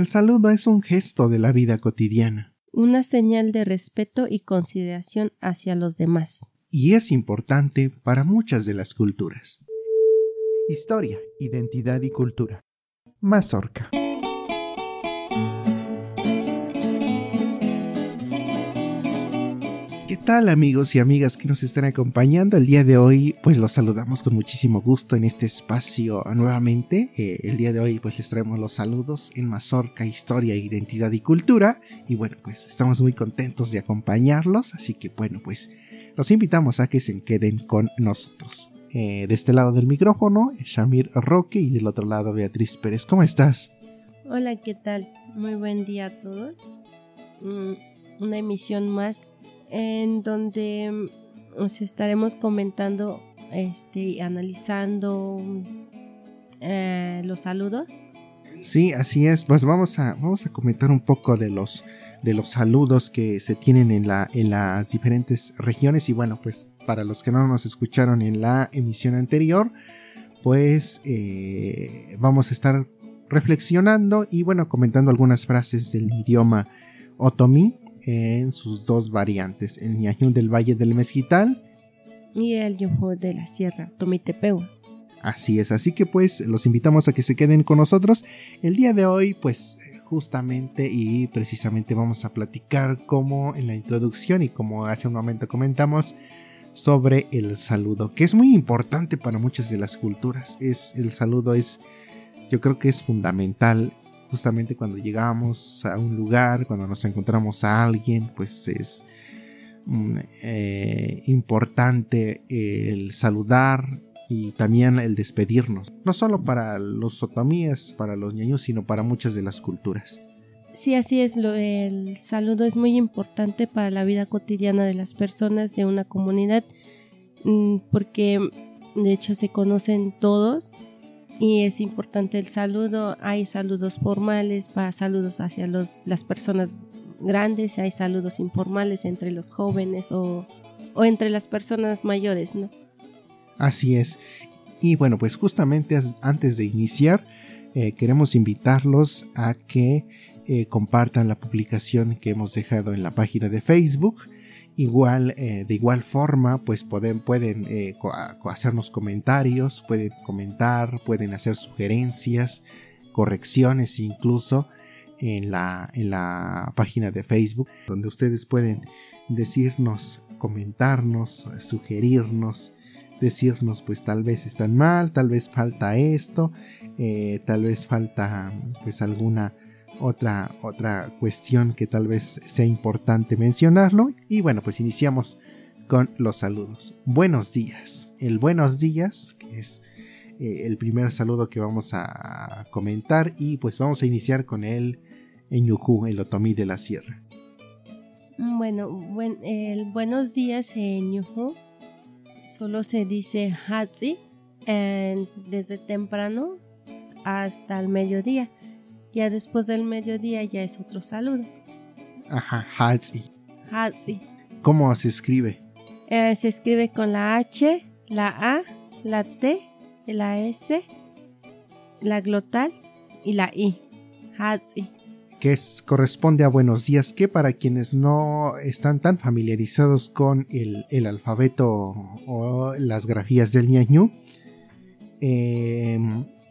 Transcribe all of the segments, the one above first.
El saludo es un gesto de la vida cotidiana. Una señal de respeto y consideración hacia los demás. Y es importante para muchas de las culturas. Historia, identidad y cultura. Mazorca. ¿Qué tal amigos y amigas que nos están acompañando el día de hoy? Pues los saludamos con muchísimo gusto en este espacio nuevamente. Eh, el día de hoy pues les traemos los saludos en Mazorca, Historia, Identidad y Cultura. Y bueno pues estamos muy contentos de acompañarlos. Así que bueno pues los invitamos a que se queden con nosotros. Eh, de este lado del micrófono, Shamir Roque y del otro lado Beatriz Pérez. ¿Cómo estás? Hola, ¿qué tal? Muy buen día a todos. Mm, una emisión más en donde mm, os estaremos comentando este, y analizando eh, los saludos. Sí, así es. Pues vamos a, vamos a comentar un poco de los, de los saludos que se tienen en, la, en las diferentes regiones. Y bueno, pues para los que no nos escucharon en la emisión anterior, pues eh, vamos a estar reflexionando y bueno, comentando algunas frases del idioma otomí en sus dos variantes, el ñañú del Valle del Mezquital y el yuhu de la Sierra Tomitepeu. Así es, así que pues los invitamos a que se queden con nosotros. El día de hoy pues justamente y precisamente vamos a platicar como en la introducción y como hace un momento comentamos sobre el saludo, que es muy importante para muchas de las culturas. Es el saludo es yo creo que es fundamental justamente cuando llegamos a un lugar, cuando nos encontramos a alguien, pues es mm, eh, importante el saludar y también el despedirnos, no solo para los otomíes, para los ñaños, sino para muchas de las culturas. Sí, así es, lo, el saludo es muy importante para la vida cotidiana de las personas de una comunidad, mm, porque de hecho se conocen todos y es importante el saludo. Hay saludos formales para saludos hacia los, las personas grandes, hay saludos informales entre los jóvenes o, entre las personas mayores, ¿no? Así es. Y bueno, pues justamente antes de iniciar, eh, queremos invitarlos a que eh, compartan la publicación que hemos dejado en la página de Facebook Igual, eh, de igual forma, pues pueden, pueden eh, hacernos comentarios, pueden comentar, pueden hacer sugerencias, correcciones incluso en la, en la página de Facebook, donde ustedes pueden decirnos, comentarnos, sugerirnos, decirnos pues tal vez están mal, tal vez falta esto, eh, tal vez falta pues alguna otra, otra cuestión que tal vez sea importante mencionarlo. Y bueno, pues iniciamos con los saludos. Buenos días. El buenos días, que es eh, el primer saludo que vamos a comentar. Y pues vamos a iniciar con el Ñujú, el otomí de la sierra. Bueno, el buenos días en Ñujú solo se dice Hatsi desde temprano hasta el mediodía. Ya después del mediodía ya es otro saludo. Ajá, Hatsi. Hatsi. ¿Cómo se escribe? Eh, se escribe con la H, la A, la T, la S, la glotal y la I. Hatsi. Que corresponde a buenos días, que para quienes no están tan familiarizados con el, el alfabeto o las grafías del ñañú, eh,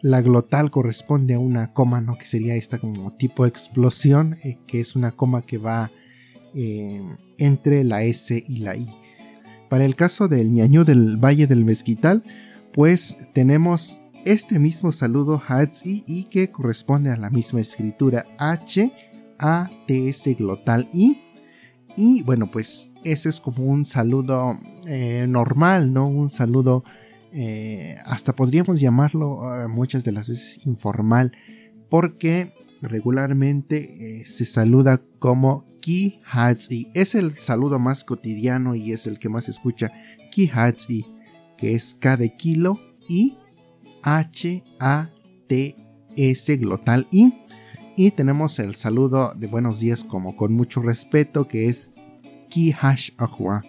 la glotal corresponde a una coma, ¿no? Que sería esta como tipo explosión, eh, que es una coma que va eh, entre la S y la I. Para el caso del ñaño del Valle del Mezquital, pues tenemos este mismo saludo Hatzi y que corresponde a la misma escritura H A T S glotal I. Y bueno, pues ese es como un saludo eh, normal, ¿no? Un saludo eh, hasta podríamos llamarlo ah, muchas de las veces informal, porque regularmente eh, se saluda como Ki Hatsi. Es el saludo más cotidiano y es el que más se escucha. Ki Hatsi, que es K de kilo y H A T S glotal I. Y tenemos el saludo de buenos días como con mucho respeto que es Ki Hash Ahua.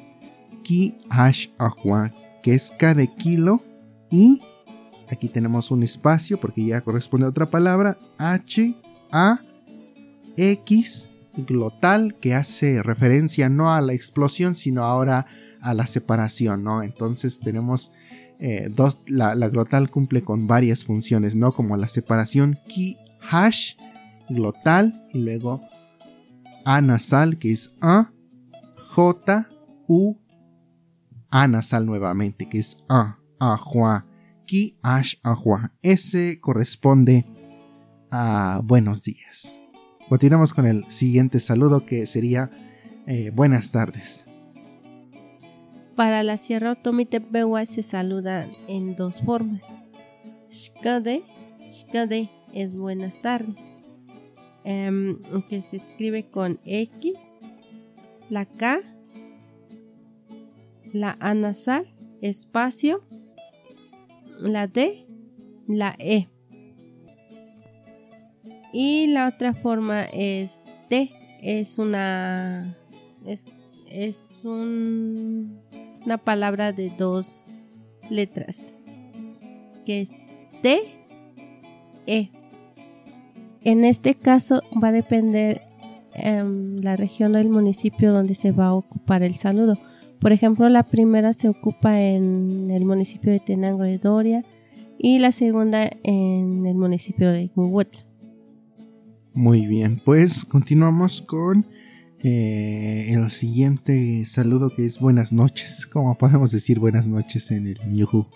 Ki Hash Ahua, que es cada kilo y aquí tenemos un espacio porque ya corresponde a otra palabra H A X glotal que hace referencia no a la explosión, sino ahora a la separación, ¿no? Entonces tenemos eh, dos, la, glotal cumple con varias funciones, ¿no? Como la separación ki hash glotal y luego a nasal que es a, j, u, a nasal nuevamente que es a, ajua, ki hash ajua. Ese corresponde a buenos días. Continuamos con el siguiente saludo que sería eh, buenas tardes. Para la Sierra Otomitepehuay se saludan en dos formas. Shkade, shkade es buenas tardes, em, que se escribe con X, la K, la A nasal, espacio, la D, la E. Y la otra forma es T, es una es, es un una palabra de dos letras, que es T, E. En este caso va a depender em, la región o el municipio donde se va a ocupar el saludo. Por ejemplo, la primera se ocupa en el municipio de Tenango de Doria y la segunda en el municipio de Huehuetla. Muy bien, pues continuamos con eh, el siguiente saludo que es buenas noches. ¿Cómo podemos decir buenas noches en el Yuhu?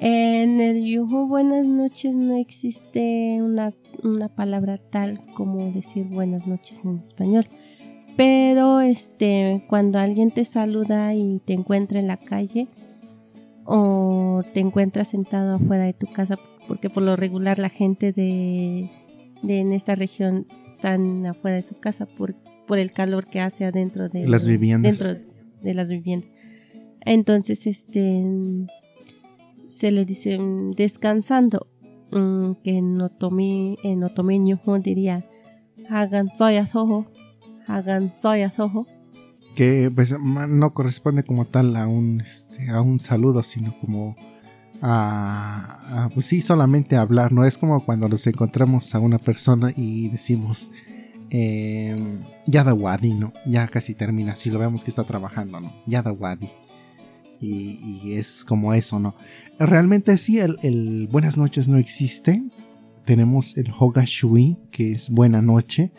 En el Yuhu buenas noches no existe una, una, palabra tal como decir buenas noches en español. Pero este cuando alguien te saluda y te encuentra en la calle o te encuentra sentado afuera de tu casa, porque por lo regular la gente de, de en esta región están afuera de su casa porque por el calor que hace adentro de las viviendas. Dentro de las viviendas. Entonces, este se le dice mm, descansando, mm, que en otomí, en otomeño diría hagan soyas ojo, hagan soyas ojo. Que pues no corresponde como tal a un este, a un saludo, sino como a, a pues sí solamente hablar, no es como cuando nos encontramos a una persona y decimos eh, Yada Wadi, ¿no? Ya casi termina, si lo vemos que está trabajando, ¿no? Yada Wadi. Y, es como eso, ¿no? Realmente sí, el, buenas noches no existe. Tenemos el Hoga Shui, que es buena noche,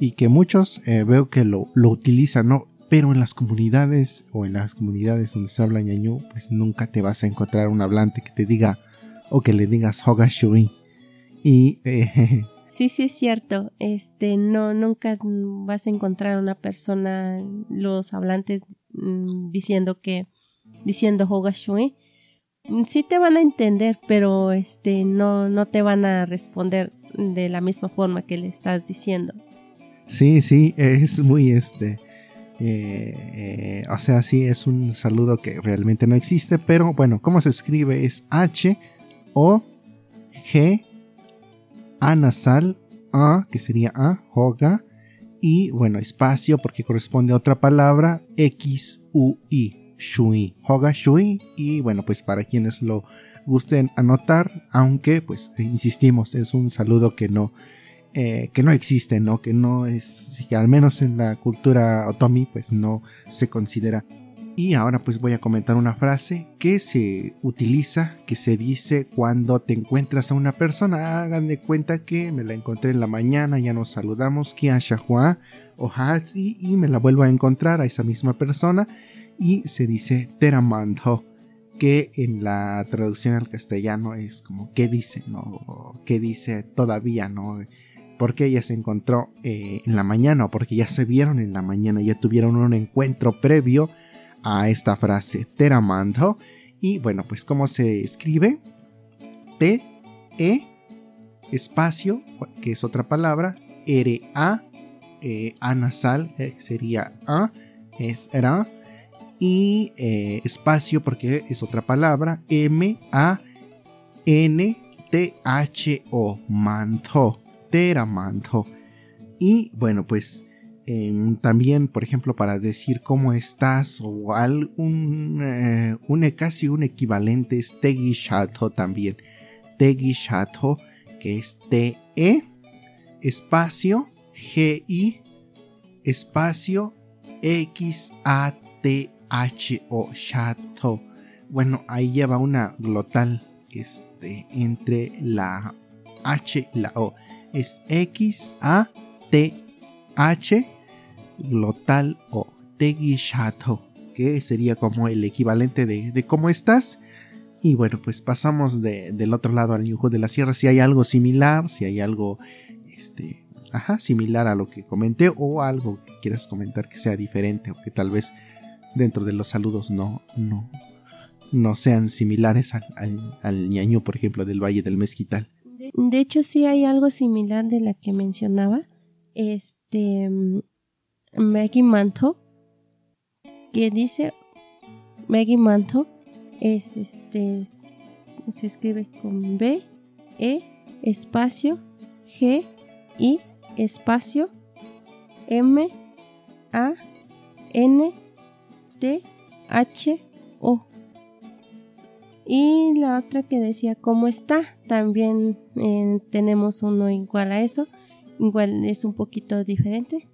y que muchos eh, veo que lo, lo, utilizan, ¿no? Pero en las comunidades o en las comunidades donde se habla ñañú, pues nunca te vas a encontrar un hablante que te diga o que le digas Hoga Shui. Y eh, Sí, sí es cierto. Este, no, nunca vas a encontrar una persona, los hablantes mm, diciendo que, diciendo Hogashui. Mm, sí te van a entender, pero este, no, no te van a responder de la misma forma que le estás diciendo. Sí, sí, es muy este. Eh, eh, o sea, sí, es un saludo que realmente no existe, pero bueno, ¿cómo se escribe? Es H O G a nasal, A, que sería A, Hoga, y bueno, espacio porque corresponde a otra palabra, X, U, I, Shui, Hoga, Shui, y bueno, pues para quienes lo gusten anotar, aunque pues insistimos, es un saludo que no, eh, que no existe, ¿no? Que no es, que al menos en la cultura otomi, pues no se considera y ahora pues voy a comentar una frase que se utiliza, que se dice cuando te encuentras a una persona. Hagan de cuenta que me la encontré en la mañana, ya nos saludamos, o y me la vuelvo a encontrar a esa misma persona y se dice teramando, que en la traducción al castellano es como qué dice, ¿no? ¿Qué dice todavía, ¿no? Porque ella se encontró eh, en la mañana o porque ya se vieron en la mañana, ya tuvieron un encuentro previo a esta frase teramando. Y bueno, pues cómo se escribe. T, E, espacio, que es otra palabra, R, A, eh, A nasal, sería A, es ra, y eh, espacio, porque es otra palabra, M, A, N, T, H, O, manto, teramando. Y bueno, pues Em, también, por ejemplo, para decir cómo estás o algún, eh, un, casi un equivalente es Tegi Shato también. Tegi Shato, que es T-E, espacio, G-I, espacio X-A-T-H-O, chato. Bueno, ahí lleva una glotal este, entre la H y la O. Es X-A-T-H, glotal O, chato, que sería como el equivalente de, de cómo estás. Y bueno, pues pasamos del otro lado al Ñujo de la Sierra. Si hay algo similar, si hay algo este, ajá, similar a lo que comenté o algo que quieras comentar que sea diferente o que tal vez dentro de los saludos no, no, no sean similares al, al, ñaño, por ejemplo, del Valle del Mezquital. De hecho, sí hay algo similar de la que mencionaba. Este. Maggie Manto. Que dice. Maggie Manto. Es este. Se escribe con B. E. Espacio. G. I espacio M A N T H O. Y la otra que decía cómo está, también eh, tenemos uno igual a eso, igual es un poquito diferente.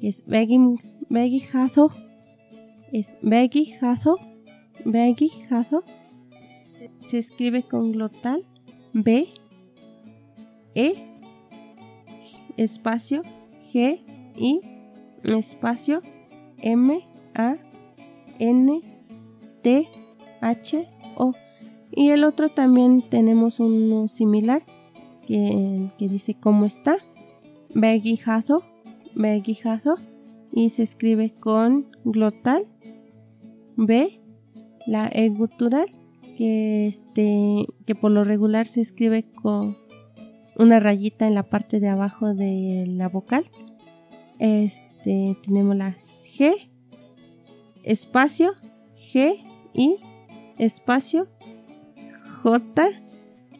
Es Beggy, Beggy es Beggy Haso, Beggy. Se escribe con glotal B E espacio G I espacio M A N T H O. Y el otro también tenemos uno similar que, dice cómo está. Begijazo, Begijazo. Y se escribe con glotal. B, la E gutural, que, este, que por lo regular se escribe con una rayita en la parte de abajo de la vocal. Este, tenemos la G, espacio, G, I, espacio, J,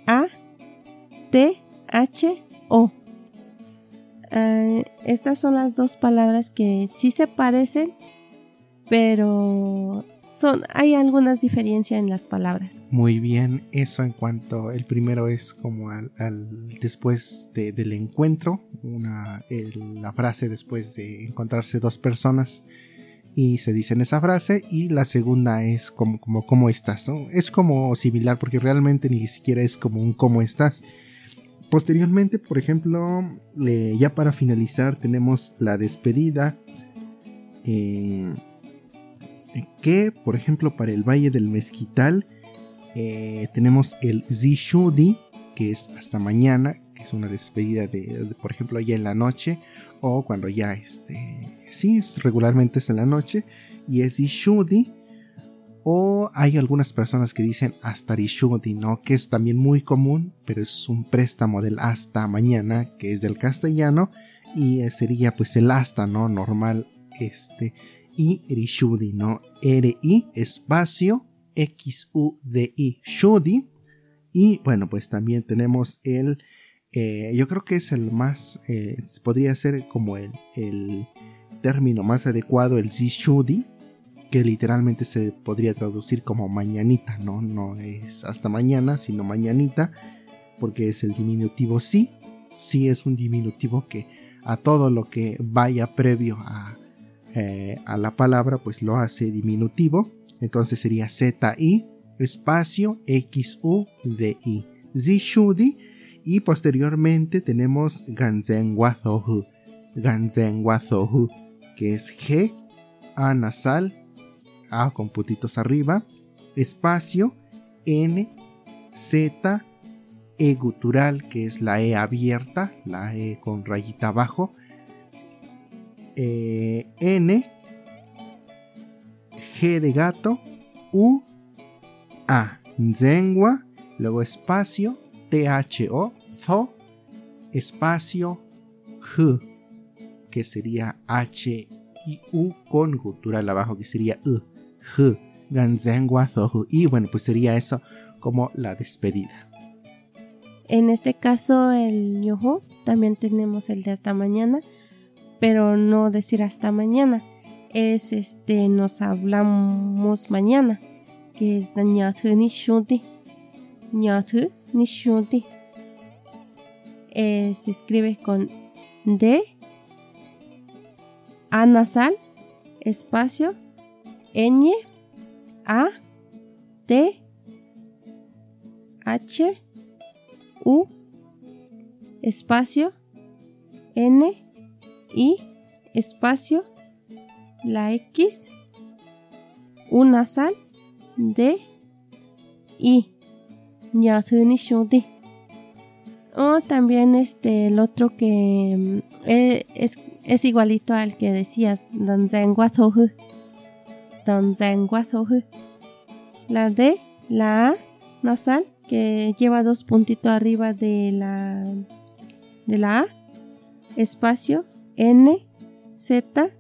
A, T, H, O. Ah, estas son las dos palabras que sí se parecen, pero son, hay algunas diferencias en las palabras. Muy bien, eso en cuanto el primero es como al, después del encuentro, una, la frase después de encontrarse dos personas y se dicen esa frase y la segunda es como como cómo estás, es como similar porque realmente ni siquiera es como un cómo estás. Posteriormente, por ejemplo, ya para finalizar tenemos la despedida. en que, por ejemplo, para el Valle del Mezquital eh, tenemos el Zishudi, que es hasta mañana, que es una despedida de, por ejemplo, ya en la noche, o cuando ya, este, sí, es, regularmente es en la noche, y es Zishudi, o hay algunas personas que dicen hasta Rishudi, ¿no? Que es también muy común, pero es un préstamo del hasta mañana, que es del castellano, y sería pues el hasta, ¿no? Normal, este, y Rishudi, ¿no? R-I espacio X-U-D-I, Shudi. Y bueno, pues también tenemos el, eh, yo creo que es el más, eh, podría ser como el, el, término más adecuado, el Zishudi, que literalmente se podría traducir como mañanita, ¿no? No es hasta mañana, sino mañanita, porque es el diminutivo sí. Sí es un diminutivo que a todo lo que vaya previo a eh, a la palabra, pues lo hace diminutivo. Entonces sería Z-I espacio X-U-D-I. Zishudi. Y posteriormente tenemos Ganzen Wazohu. Ganzen Wazohu. Que es G, A nasal, A con putitos arriba, espacio, N, Z, E gutural, que es la E abierta, la E con rayita abajo, eh, N, G de gato, U, A, Zengua, luego espacio, T-H-O, Zo, espacio, H, que sería H y U con gutural abajo, que sería U, H. Y bueno, pues sería eso como la despedida. En este caso, el yoho, también tenemos el de hasta mañana pero no decir hasta mañana. Es este, nos hablamos mañana, que es ñathu ni shunti. Ñathu ni shunti. Eh, se escribe con D, A nasal, espacio, ñ, A, T, H, U, espacio, N, I, espacio, la X, U nasal, D, I. Ya O también este el otro que mm, eh, es, es, igualito al que decías, Don La D, la A nasal, que lleva dos puntitos arriba de la de la A, espacio, N, Z,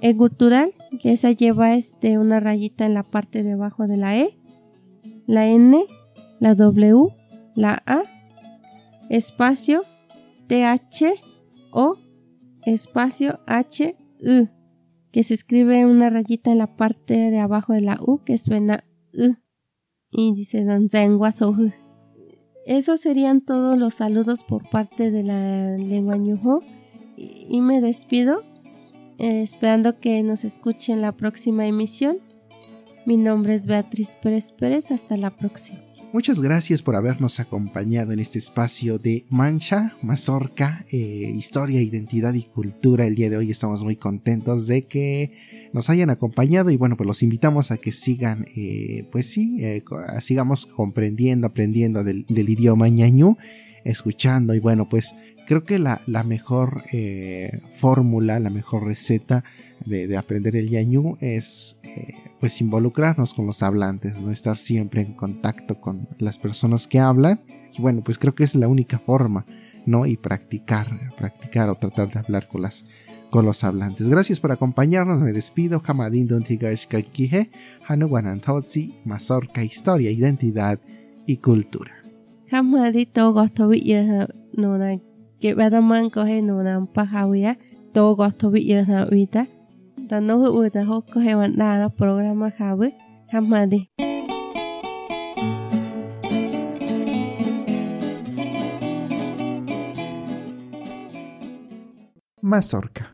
E gutural, que esa lleva este una rayita en la parte de abajo de la E, la N, la W, la A, espacio, TH o espacio H, U, que se escribe una rayita en la parte de abajo de la U que suena U y dice Don Esos serían todos los saludos por parte de la lengua ñujo y me despido eh, esperando que nos escuchen la próxima emisión. Mi nombre es Beatriz Pérez Pérez, hasta la próxima. Muchas gracias por habernos acompañado en este espacio de Mancha, Mazorca, eh, Historia, Identidad y Cultura. El día de hoy estamos muy contentos de que nos hayan acompañado y bueno, pues los invitamos a que sigan, eh, pues sí, sigamos comprendiendo, aprendiendo del, idioma ñañú, escuchando y bueno, pues creo que la, mejor eh, fórmula, la mejor receta de, aprender el yañú es eh, pues involucrarnos con los hablantes, no estar siempre en contacto con las personas que hablan. Y bueno, pues creo que es la única forma, ¿no? Y practicar, practicar o tratar de hablar con las con los hablantes. Gracias por acompañarnos, me despido. Hamadin Dontigashkakije, Hanuguanantotsi, Mazorca, Historia, Identidad y Cultura. Hamadito no que badaman coge no nan pajawia to gosto bi yasa wita tan no hu ta ho coge mandana programa jabe hamadi Mazorca